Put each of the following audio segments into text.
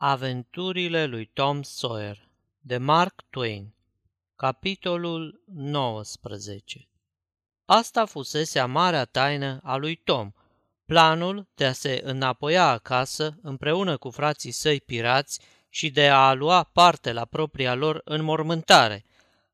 Aventurile lui Tom Sawyer de Mark Twain Capitolul 19 Asta fusese marea taină a lui Tom, planul de a se înapoia acasă împreună cu frații săi pirați și de a lua parte la propria lor înmormântare.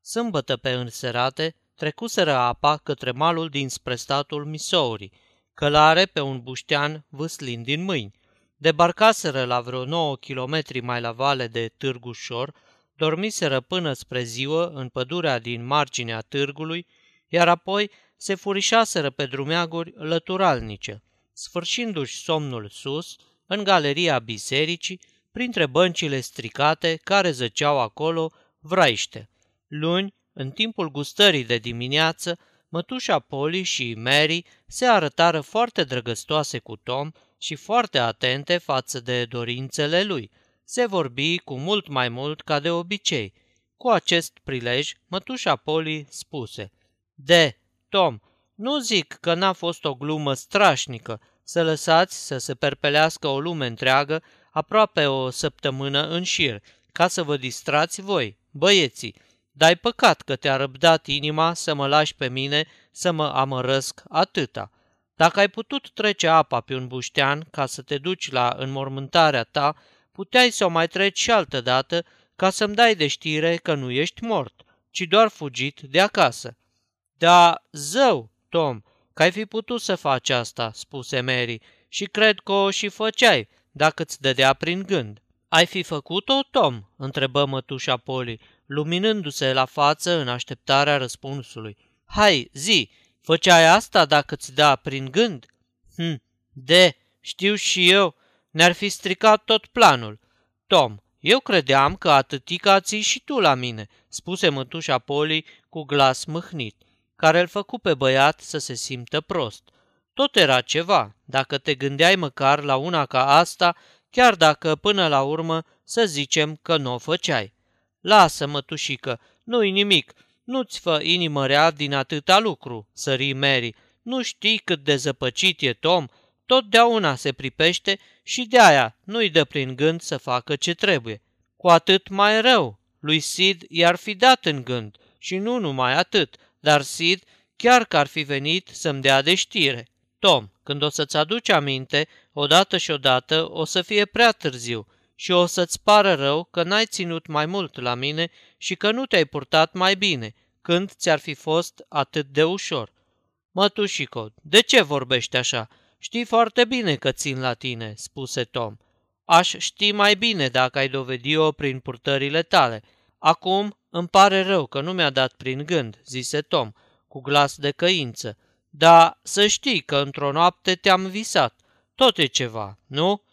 Sâmbătă pe înserate trecuseră apa către malul dinspre statul Missouri, călare pe un buștean vâslind din mâini Debarcaseră la vreo 9 kilometri mai la vale de Târgușor, dormiseră până spre ziua în pădurea din marginea târgului, iar apoi se furișaseră pe drumeaguri lăturalnice, sfârșindu-și somnul sus, în galeria bisericii, printre băncile stricate care zăceau acolo vraiște. Luni, în timpul gustării de dimineață, mătușa Polly și Mary se arătară foarte drăgăstoase cu Tom și foarte atente față de dorințele lui. Se vorbi cu mult mai mult ca de obicei. Cu acest prilej, mătușa Poli spuse, De, Tom, nu zic că n-a fost o glumă strașnică să lăsați să se perpelească o lume întreagă aproape o săptămână în șir, ca să vă distrați voi, băieții, dar păcat că te-a răbdat inima să mă lași pe mine să mă amărăsc atâta. Dacă ai putut trece apa pe un buștean ca să te duci la înmormântarea ta, puteai să o mai treci și altă dată ca să-mi dai de știre că nu ești mort, ci doar fugit de acasă. Da, zău, Tom, că ai fi putut să faci asta, spuse Mary, și cred că o și făceai, dacă îți dădea prin gând. Ai fi făcut-o, Tom? întrebă mătușa Poli, luminându-se la față în așteptarea răspunsului. Hai, zi, Făceai asta dacă ți da prin gând? Hm, de, știu și eu, ne-ar fi stricat tot planul. Tom, eu credeam că atâtica ții și tu la mine, spuse mătușa Poli cu glas mâhnit, care îl făcu pe băiat să se simtă prost. Tot era ceva, dacă te gândeai măcar la una ca asta, chiar dacă până la urmă să zicem că nu o făceai. Lasă, mătușică, nu-i nimic, nu-ți fă inimă rea din atâta lucru, sări Mary. Nu știi cât de zăpăcit e Tom? Totdeauna se pripește și de aia nu-i dă prin gând să facă ce trebuie. Cu atât mai rău, lui Sid i-ar fi dat în gând și nu numai atât, dar Sid chiar că ar fi venit să-mi dea de știre. Tom, când o să-ți aduci aminte, odată și odată o să fie prea târziu și o să-ți pară rău că n-ai ținut mai mult la mine și că nu te-ai purtat mai bine, când ți-ar fi fost atât de ușor. Mătușico, de ce vorbești așa? Știi foarte bine că țin la tine, spuse Tom. Aș ști mai bine dacă ai dovedi-o prin purtările tale. Acum îmi pare rău că nu mi-a dat prin gând, zise Tom, cu glas de căință. Dar să știi că într-o noapte te-am visat. Tot e ceva, nu?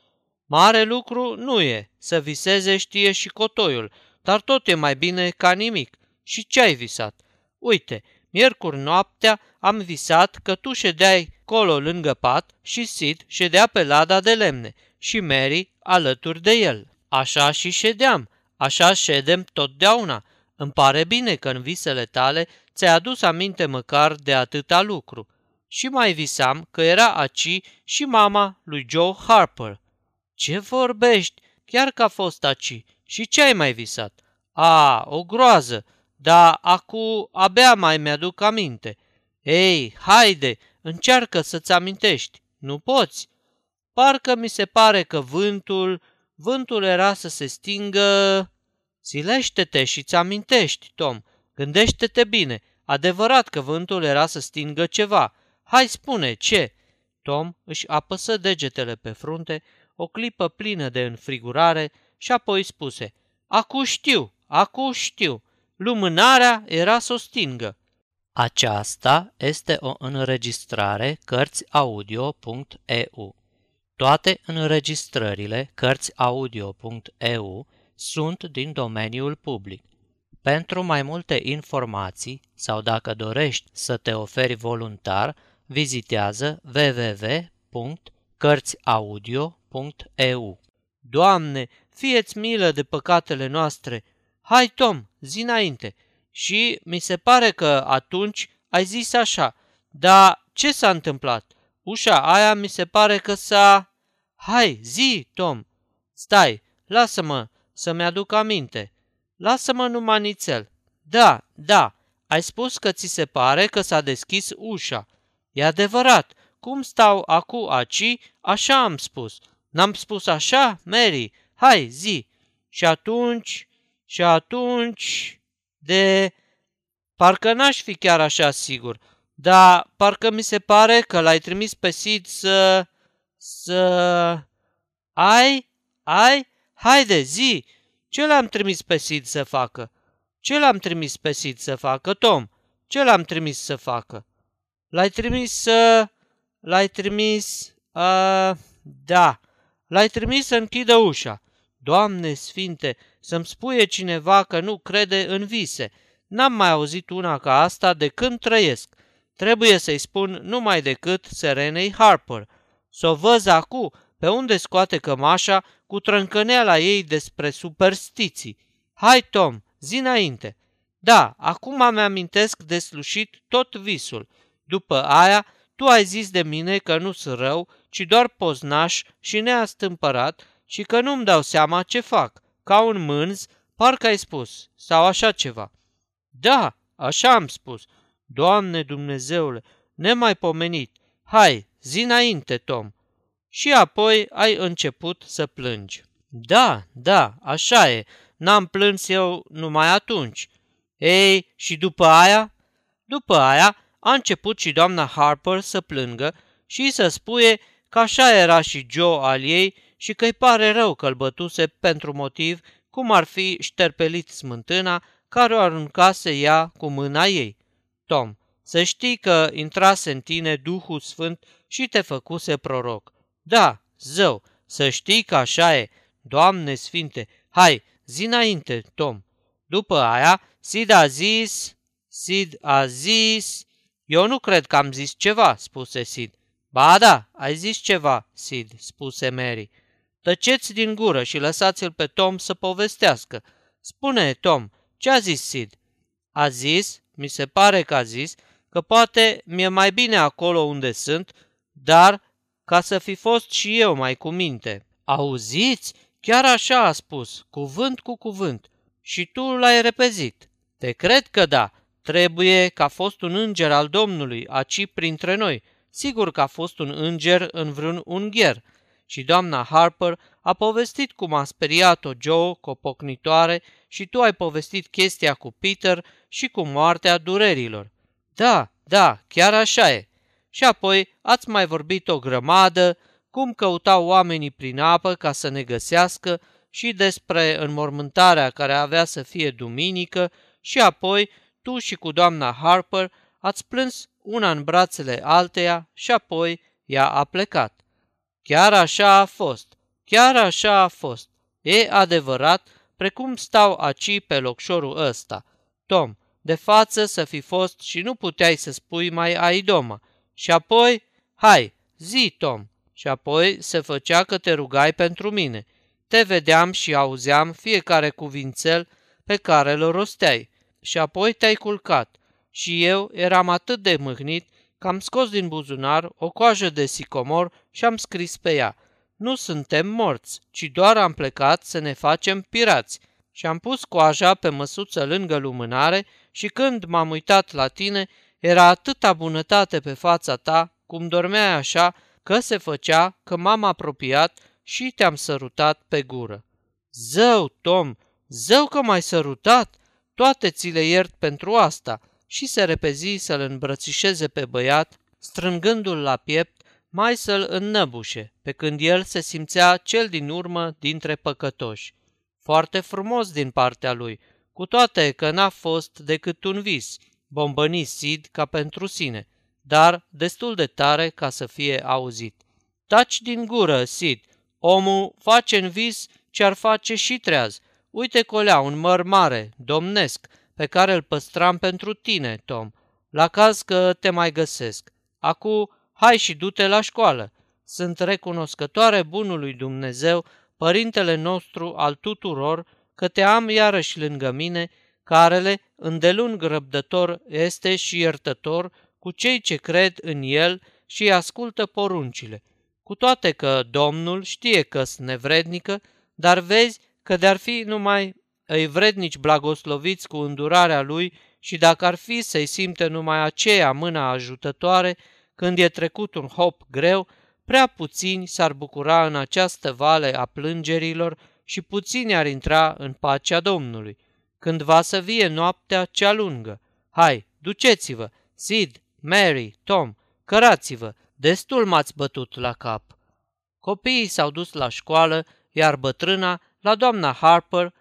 Mare lucru nu e, să viseze știe și cotoiul, dar tot e mai bine ca nimic. Și ce ai visat? Uite, miercuri noaptea am visat că tu ședeai colo lângă pat și Sid ședea pe lada de lemne și Mary alături de el. Așa și ședeam, așa ședem totdeauna. Îmi pare bine că în visele tale ți-ai adus aminte măcar de atâta lucru. Și mai visam că era aci și mama lui Joe Harper. Ce vorbești? Chiar că a fost aci. Și ce ai mai visat? A, o groază, dar acu abia mai mi-aduc aminte. Ei, haide, încearcă să-ți amintești. Nu poți. Parcă mi se pare că vântul, vântul era să se stingă... Silește-te și-ți amintești, Tom. Gândește-te bine. Adevărat că vântul era să stingă ceva. Hai spune, ce? Tom își apăsă degetele pe frunte, o clipă plină de înfrigurare și apoi spuse, Acu știu, acu știu, lumânarea era să o stingă. Aceasta este o înregistrare Cărțiaudio.eu. Toate înregistrările Cărțiaudio.eu sunt din domeniul public. Pentru mai multe informații sau dacă dorești să te oferi voluntar, vizitează www.cărțiaudio.eu. Doamne, fieți milă de păcatele noastre! Hai, Tom, zi înainte! Și mi se pare că atunci ai zis așa, dar ce s-a întâmplat? Ușa aia mi se pare că s-a... Hai, zi, Tom! Stai, lasă-mă să-mi aduc aminte. Lasă-mă numai nițel. Da, da, ai spus că ți se pare că s-a deschis ușa. E adevărat, cum stau acu aci, așa am spus. N-am spus așa, Mary? Hai, zi. Și atunci, și atunci, de... Parcă n-aș fi chiar așa sigur, dar parcă mi se pare că l-ai trimis pe Sid să... să... Ai? Ai? Haide, zi! Ce l-am trimis pe Sid să facă? Ce l-am trimis pe Sid să facă, Tom? Ce l-am trimis să facă? L-ai trimis să... L-ai trimis... Uh, da, l-ai trimis să închidă ușa. Doamne sfinte, să-mi spuie cineva că nu crede în vise. N-am mai auzit una ca asta de când trăiesc. Trebuie să-i spun numai decât Serenei Harper. Să o văz acu pe unde scoate cămașa cu trâncăneala ei despre superstiții. Hai, Tom, zi înainte. Da, acum îmi amintesc de slușit tot visul. După aia, tu ai zis de mine că nu sunt rău, ci doar poznaș și neastâmpărat și că nu-mi dau seama ce fac. Ca un mânz, parcă ai spus, sau așa ceva. Da, așa am spus. Doamne Dumnezeule, nemaipomenit. Hai, zi înainte, Tom. Și apoi ai început să plângi. Da, da, așa e. N-am plâns eu numai atunci. Ei, și după aia? După aia a început și doamna Harper să plângă și să spuie că așa era și Joe al ei și că îi pare rău că îl bătuse pentru motiv cum ar fi șterpelit smântâna care o aruncase ea cu mâna ei. Tom, să știi că intrase în tine Duhul Sfânt și te făcuse proroc. Da, zău, să știi că așa e. Doamne Sfinte, hai, zi înainte, Tom. După aia, Sid a zis, Sid a zis... Eu nu cred că am zis ceva, spuse Sid. Ba da, ai zis ceva, Sid, spuse Mary. Tăceți din gură și lăsați-l pe Tom să povestească. Spune, Tom, ce a zis Sid? A zis, mi se pare că a zis, că poate mi-e mai bine acolo unde sunt, dar ca să fi fost și eu mai cu minte. Auziți? Chiar așa a spus, cuvânt cu cuvânt. Și tu l-ai repezit. Te cred că da. Trebuie că a fost un înger al Domnului, aci printre noi. Sigur că a fost un înger în vreun ungher. Și doamna Harper a povestit cum a speriat-o Joe copocnitoare și tu ai povestit chestia cu Peter și cu moartea durerilor. Da, da, chiar așa e. Și apoi ați mai vorbit o grămadă, cum căutau oamenii prin apă ca să ne găsească și despre înmormântarea care avea să fie duminică și apoi tu și cu doamna Harper ați plâns una în brațele alteia și apoi ea a plecat. Chiar așa a fost, chiar așa a fost. E adevărat, precum stau aci pe locșorul ăsta. Tom, de față să fi fost și nu puteai să spui mai ai domă. Și apoi, hai, zi, Tom. Și apoi se făcea că te rugai pentru mine. Te vedeam și auzeam fiecare cuvințel pe care îl rosteai. Și apoi te-ai culcat. Și eu eram atât de mâhnit că am scos din buzunar o coajă de sicomor și am scris pe ea. Nu suntem morți, ci doar am plecat să ne facem pirați. Și am pus coaja pe măsuță lângă lumânare și când m-am uitat la tine, era atâta bunătate pe fața ta, cum dormeai așa, că se făcea că m-am apropiat și te-am sărutat pe gură. Zău, Tom, zău că m-ai sărutat! Toate ți le iert pentru asta!" Și se repezi să-l îmbrățișeze pe băiat, strângându-l la piept, mai să-l înnăbușe, pe când el se simțea cel din urmă dintre păcătoși. Foarte frumos din partea lui, cu toate că n-a fost decât un vis, bombăni Sid ca pentru sine, dar destul de tare ca să fie auzit. Taci din gură, Sid, omul face în vis ce ar face și treaz. Uite colea, un măr mare, domnesc, pe care îl păstram pentru tine, Tom, la caz că te mai găsesc. Acu, hai și du-te la școală. Sunt recunoscătoare bunului Dumnezeu, părintele nostru al tuturor, că te am iarăși lângă mine, carele, îndelung răbdător, este și iertător cu cei ce cred în el și ascultă poruncile. Cu toate că Domnul știe că sunt nevrednică, dar vezi că de-ar fi numai îi vrednici blagosloviți cu îndurarea lui și dacă ar fi să-i simte numai aceea mâna ajutătoare, când e trecut un hop greu, prea puțini s-ar bucura în această vale a plângerilor și puțini ar intra în pacea Domnului. Când va să vie noaptea cea lungă, hai, duceți-vă, Sid, Mary, Tom, cărați-vă, destul m-ați bătut la cap. Copiii s-au dus la școală, iar bătrâna la doamna Harper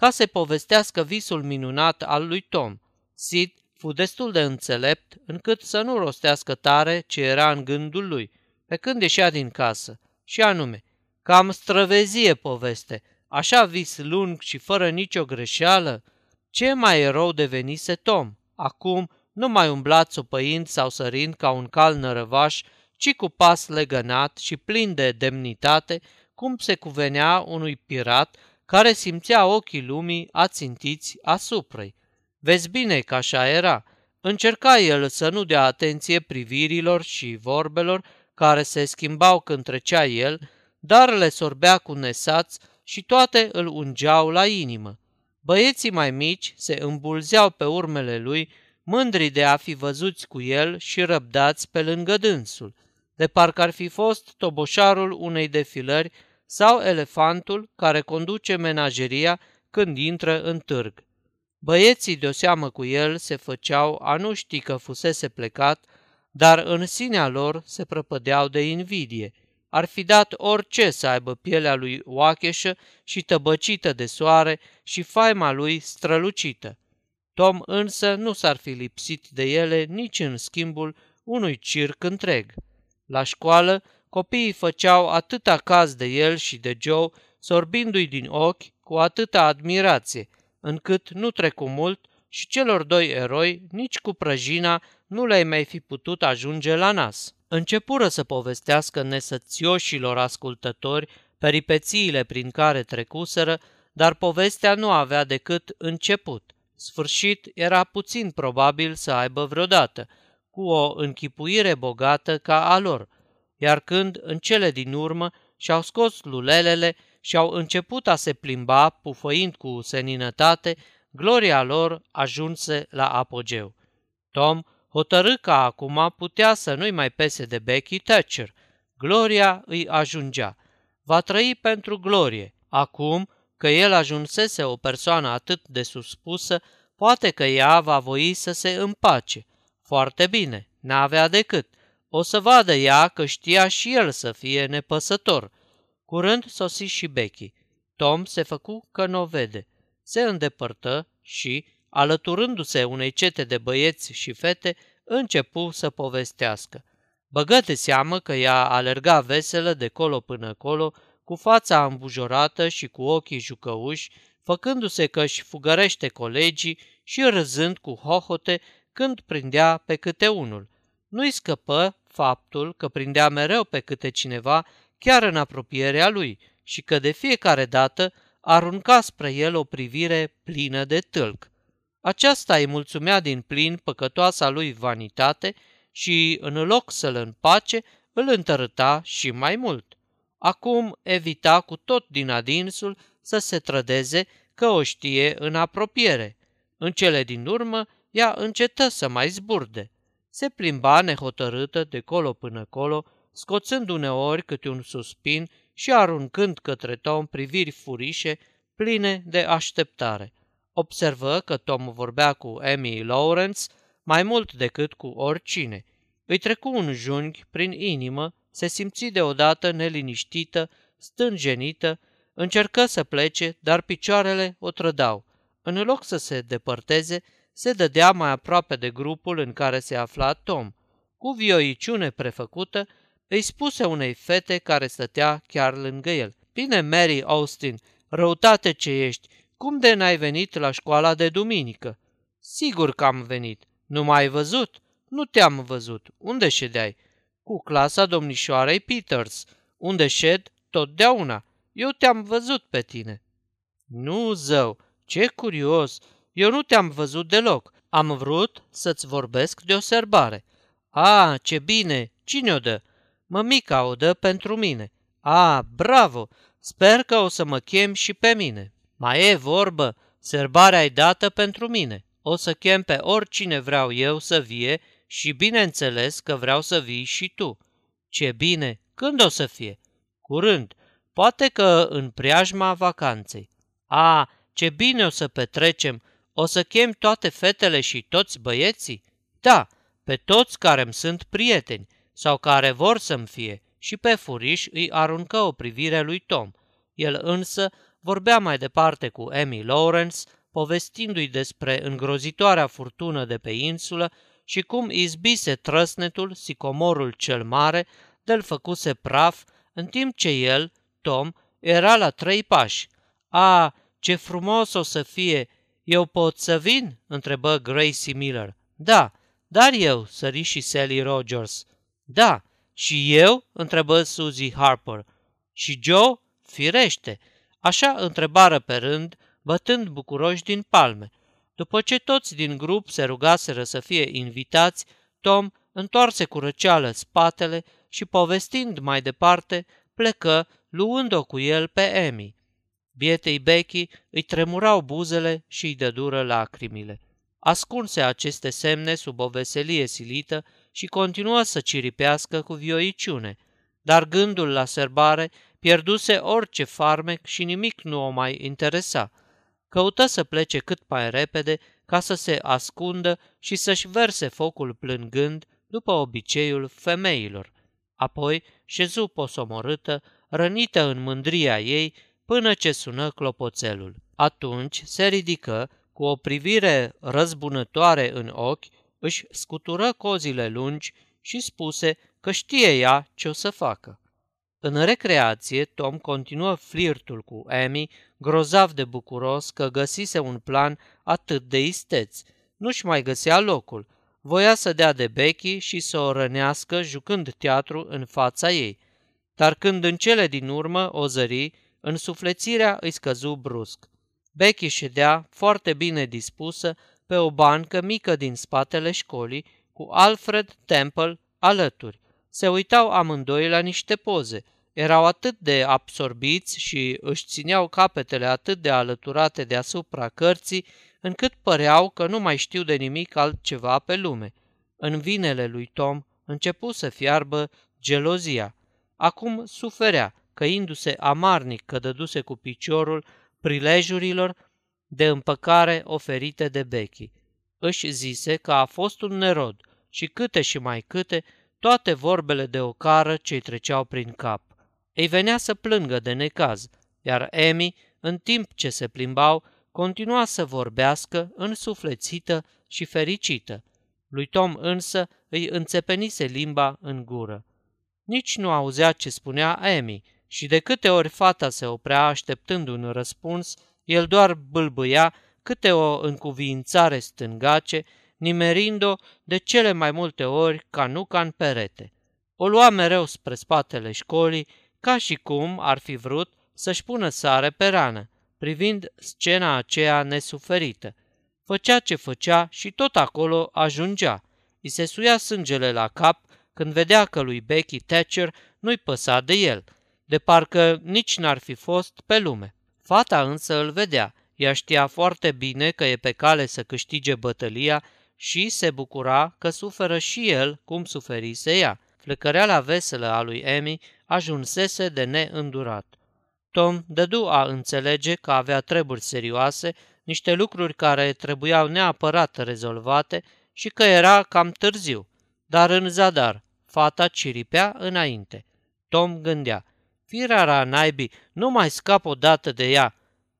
ca să povestească visul minunat al lui Tom. Sid fu destul de înțelept încât să nu rostească tare ce era în gândul lui, pe când ieșea din casă, și anume, cam străvezie poveste, așa vis lung și fără nicio greșeală, ce mai erou devenise Tom. Acum nu mai umbla țopăind sau sărind ca un cal nărăvaș, ci cu pas legănat și plin de demnitate, cum se cuvenea unui pirat care simțea ochii lumii ațintiți asupra-i. Vezi bine că așa era. Încerca el să nu dea atenție privirilor și vorbelor care se schimbau când trecea el, dar le sorbea cu nesați și toate îl ungeau la inimă. Băieții mai mici se îmbulzeau pe urmele lui, mândri de a fi văzuți cu el și răbdați pe lângă dânsul, de parcă ar fi fost toboșarul unei defilări sau elefantul care conduce menageria când intră în târg. Băieții de-o seamă cu el se făceau a nu ști că fusese plecat, dar în sinea lor se prăpădeau de invidie. Ar fi dat orice să aibă pielea lui oacheșă și tăbăcită de soare și faima lui strălucită. Tom însă nu s-ar fi lipsit de ele nici în schimbul unui circ întreg. La școală, copiii făceau atâta caz de el și de Joe, sorbindu-i din ochi cu atâta admirație, încât nu trecu mult și celor doi eroi, nici cu prăjina, nu le-ai mai fi putut ajunge la nas. Începură să povestească nesățioșilor ascultători peripețiile prin care trecuseră, dar povestea nu avea decât început. Sfârșit era puțin probabil să aibă vreodată, cu o închipuire bogată ca a lor, iar când, în cele din urmă, și-au scos lulelele și-au început a se plimba, pufăind cu seninătate, gloria lor ajunse la apogeu. Tom hotărâ că acum putea să nu-i mai pese de Becky Thatcher. Gloria îi ajungea. Va trăi pentru glorie. Acum că el ajunsese o persoană atât de suspusă, poate că ea va voi să se împace. Foarte bine, n-avea decât. O să vadă ea că știa și el să fie nepăsător. Curând sosi și Becky. Tom se făcu că nu o vede. Se îndepărtă și, alăturându-se unei cete de băieți și fete, începu să povestească. Băgă de seamă că ea alerga veselă de colo până colo, cu fața îmbujorată și cu ochii jucăuși, făcându-se că își fugărește colegii și râzând cu hohote când prindea pe câte unul. Nu-i scăpă faptul că prindea mereu pe câte cineva chiar în apropierea lui și că de fiecare dată arunca spre el o privire plină de tâlc. Aceasta îi mulțumea din plin păcătoasa lui vanitate și, în loc să-l împace, îl întărâta și mai mult. Acum evita cu tot din adinsul să se trădeze că o știe în apropiere. În cele din urmă, ea încetă să mai zburde. Se plimba nehotărâtă de colo până colo, scoțând uneori câte un suspin și aruncând către Tom priviri furișe, pline de așteptare. Observă că Tom vorbea cu Amy Lawrence mai mult decât cu oricine. Îi trecu un junghi prin inimă, se simți deodată neliniștită, stânjenită, încercă să plece, dar picioarele o trădau. În loc să se depărteze, se dădea mai aproape de grupul în care se afla Tom. Cu vioiciune prefăcută, îi spuse unei fete care stătea chiar lângă el. Bine, Mary Austin, răutate ce ești, cum de n-ai venit la școala de duminică? Sigur că am venit. Nu m-ai văzut? Nu te-am văzut. Unde ședeai? Cu clasa domnișoarei Peters. Unde șed? Totdeauna. Eu te-am văzut pe tine. Nu, zău, ce curios! Eu nu te-am văzut deloc. Am vrut să-ți vorbesc de o serbare. A, ce bine! Cine o dă? Mămica o dă pentru mine. A, bravo! sper că o să mă chem și pe mine. Mai e vorbă, serbarea e dată pentru mine. O să chem pe oricine vreau eu să vie și bineînțeles că vreau să vii și tu. Ce bine, când o să fie? Curând, poate că în preajma vacanței. A, ce bine o să petrecem, o să chem toate fetele și toți băieții? Da, pe toți care îmi sunt prieteni sau care vor să-mi fie. Și pe furiș îi aruncă o privire lui Tom. El însă vorbea mai departe cu Amy Lawrence, povestindu-i despre îngrozitoarea furtună de pe insulă și cum izbise trăsnetul, sicomorul cel mare, de-l făcuse praf, în timp ce el, Tom, era la trei pași. A, ce frumos o să fie! Eu pot să vin?" întrebă Gracie Miller. Da, dar eu, sări și Sally Rogers. Da, și eu?" întrebă Suzy Harper. Și Joe? Firește. Așa întrebară pe rând, bătând bucuroși din palme. După ce toți din grup se rugaseră să fie invitați, Tom întoarse cu răceală spatele și povestind mai departe, plecă, luând-o cu el pe Amy. Bietei Becky îi tremurau buzele și îi dădură lacrimile. Ascunse aceste semne sub o veselie silită și continuă să ciripească cu vioiciune, dar gândul la serbare pierduse orice farmec și nimic nu o mai interesa. Căută să plece cât mai repede ca să se ascundă și să-și verse focul plângând după obiceiul femeilor. Apoi șezu posomorâtă, rănită în mândria ei, până ce sună clopoțelul. Atunci se ridică, cu o privire răzbunătoare în ochi, își scutură cozile lungi și spuse că știe ea ce o să facă. În recreație, Tom continuă flirtul cu Amy, grozav de bucuros că găsise un plan atât de isteț. Nu-și mai găsea locul. Voia să dea de Becky și să o rănească jucând teatru în fața ei. Dar când în cele din urmă o zări, însuflețirea îi scăzu brusc. Becky ședea, foarte bine dispusă, pe o bancă mică din spatele școlii, cu Alfred Temple alături. Se uitau amândoi la niște poze. Erau atât de absorbiți și își țineau capetele atât de alăturate deasupra cărții, încât păreau că nu mai știu de nimic altceva pe lume. În vinele lui Tom începu să fiarbă gelozia. Acum suferea, căindu-se amarnic că dăduse cu piciorul prilejurilor de împăcare oferite de Becky. Își zise că a fost un nerod și câte și mai câte toate vorbele de ocară ce-i treceau prin cap. Ei venea să plângă de necaz, iar Amy, în timp ce se plimbau, continua să vorbească însuflețită și fericită. Lui Tom însă îi înțepenise limba în gură. Nici nu auzea ce spunea Amy și de câte ori fata se oprea așteptând un răspuns, el doar bâlbâia câte o încuviințare stângace, nimerind-o de cele mai multe ori ca nu ca în perete. O lua mereu spre spatele școlii, ca și cum ar fi vrut să-și pună sare pe rană, privind scena aceea nesuferită. Făcea ce făcea și tot acolo ajungea. I se suia sângele la cap când vedea că lui Becky Thatcher nu-i păsa de el, de parcă nici n-ar fi fost pe lume. Fata însă îl vedea, ea știa foarte bine că e pe cale să câștige bătălia și se bucura că suferă și el cum suferise ea. Flecăreala veselă a lui Amy ajunsese de neîndurat. Tom dădu a înțelege că avea treburi serioase, niște lucruri care trebuiau neapărat rezolvate și că era cam târziu. Dar în zadar, fata ciripea înainte. Tom gândea, firara naibii nu mai scap odată de ea.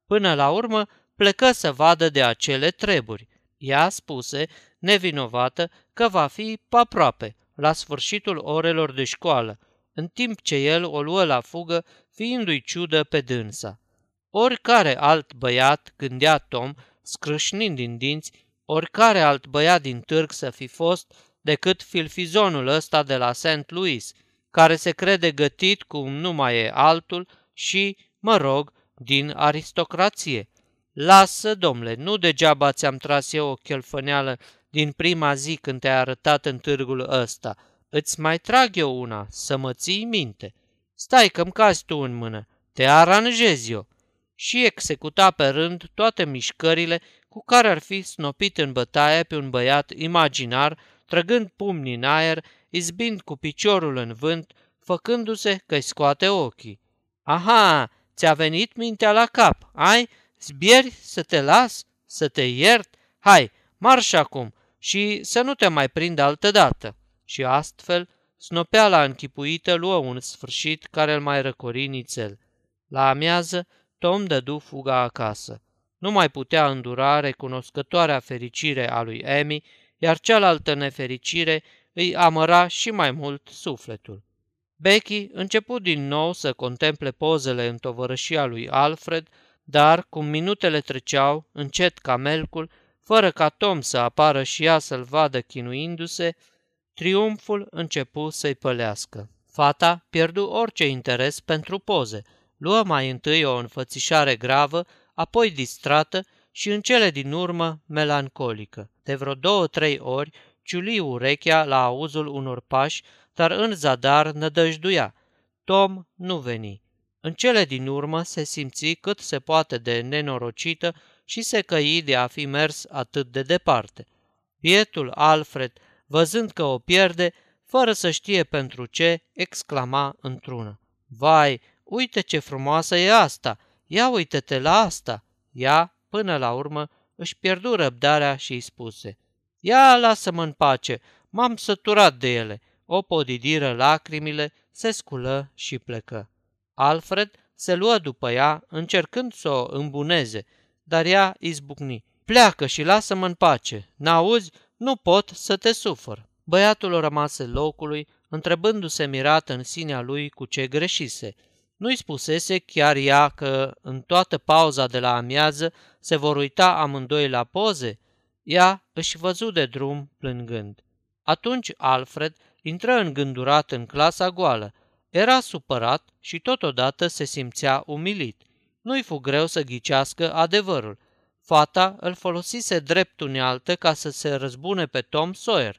Până la urmă plecă să vadă de acele treburi. Ea spuse, nevinovată, că va fi aproape, la sfârșitul orelor de școală, în timp ce el o luă la fugă, fiindu-i ciudă pe dânsa. Oricare alt băiat, gândea Tom, scrâșnind din dinți, oricare alt băiat din târg să fi fost decât filfizonul ăsta de la St. Louis, care se crede gătit cum nu mai e altul și, mă rog, din aristocrație. Lasă, domnule, nu degeaba ți-am tras eu o chelfăneală din prima zi când te-ai arătat în târgul ăsta. Îți mai trag eu una, să mă ții minte. Stai că-mi cazi tu în mână. te aranjez eu. Și executa pe rând toate mișcările cu care ar fi snopit în bătaie pe un băiat imaginar, trăgând pumnii în aer, izbind cu piciorul în vânt, făcându-se că-i scoate ochii. Aha, ți-a venit mintea la cap, ai? Zbieri să te las? Să te iert? Hai, marș acum și să nu te mai prind altă dată. Și astfel, snopeala închipuită luă un sfârșit care îl mai răcori nițel. La amiază, Tom dădu fuga acasă. Nu mai putea îndura recunoscătoarea fericire a lui Emi, iar cealaltă nefericire îi amăra și mai mult sufletul. Becky început din nou să contemple pozele în tovărășia lui Alfred, dar, cum minutele treceau, încet ca melcul, fără ca Tom să apară și ea să-l vadă chinuindu-se, triumful începu să-i pălească. Fata pierdu orice interes pentru poze, luă mai întâi o înfățișare gravă, apoi distrată și în cele din urmă melancolică. De vreo două-trei ori ciuli urechea la auzul unor pași, dar în zadar nădăjduia. Tom nu veni. În cele din urmă se simți cât se poate de nenorocită și se căi de a fi mers atât de departe. Bietul Alfred, văzând că o pierde, fără să știe pentru ce, exclama într-una. Vai, uite ce frumoasă e asta! Ia uite-te la asta! Ea, până la urmă, își pierdu răbdarea și îi spuse. Ia, lasă-mă în pace, m-am săturat de ele. O podidiră lacrimile, se sculă și plecă. Alfred se luă după ea, încercând să o îmbuneze, dar ea izbucni. Pleacă și lasă-mă în pace. N-auzi? Nu pot să te sufăr. Băiatul rămase locului, întrebându-se mirat în sinea lui cu ce greșise. Nu-i spusese chiar ea că în toată pauza de la amiază se vor uita amândoi la poze? Ea își văzu de drum plângând. Atunci Alfred intră îngândurat în clasa goală. Era supărat și totodată se simțea umilit. Nu-i fu greu să ghicească adevărul. Fata îl folosise drept unealtă ca să se răzbune pe Tom Sawyer.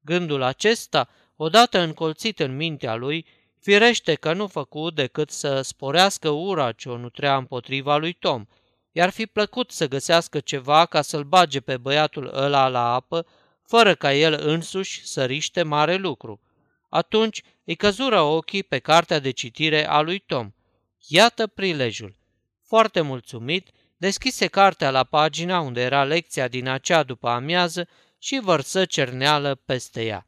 Gândul acesta, odată încolțit în mintea lui, firește că nu făcu decât să sporească ura ce o nutrea împotriva lui Tom. I-ar fi plăcut să găsească ceva ca să-l bage pe băiatul ăla la apă, fără ca el însuși să riște mare lucru. Atunci îi căzură ochii pe cartea de citire a lui Tom. Iată prilejul. Foarte mulțumit, deschise cartea la pagina unde era lecția din acea după amiază și vărsă cerneală peste ea.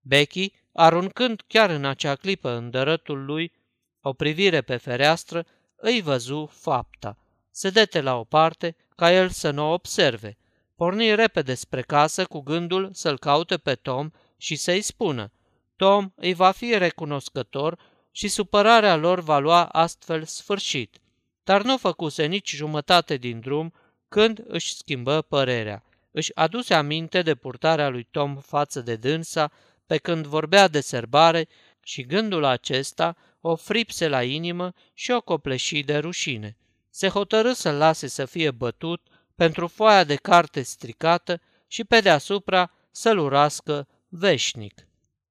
Becky, aruncând chiar în acea clipă în dărătul lui o privire pe fereastră, îi văzu fapta. Sedete la o parte ca el să nu o observe. Porni repede spre casă cu gândul să-l caute pe Tom și să-i spună. Tom îi va fi recunoscător și supărarea lor va lua astfel sfârșit dar nu făcuse nici jumătate din drum când își schimbă părerea. Își aduse aminte de purtarea lui Tom față de dânsa pe când vorbea de serbare și gândul acesta o fripse la inimă și o copleși de rușine. Se hotărâ să lase să fie bătut pentru foaia de carte stricată și pe deasupra să-l urască veșnic.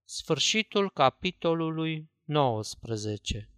Sfârșitul capitolului 19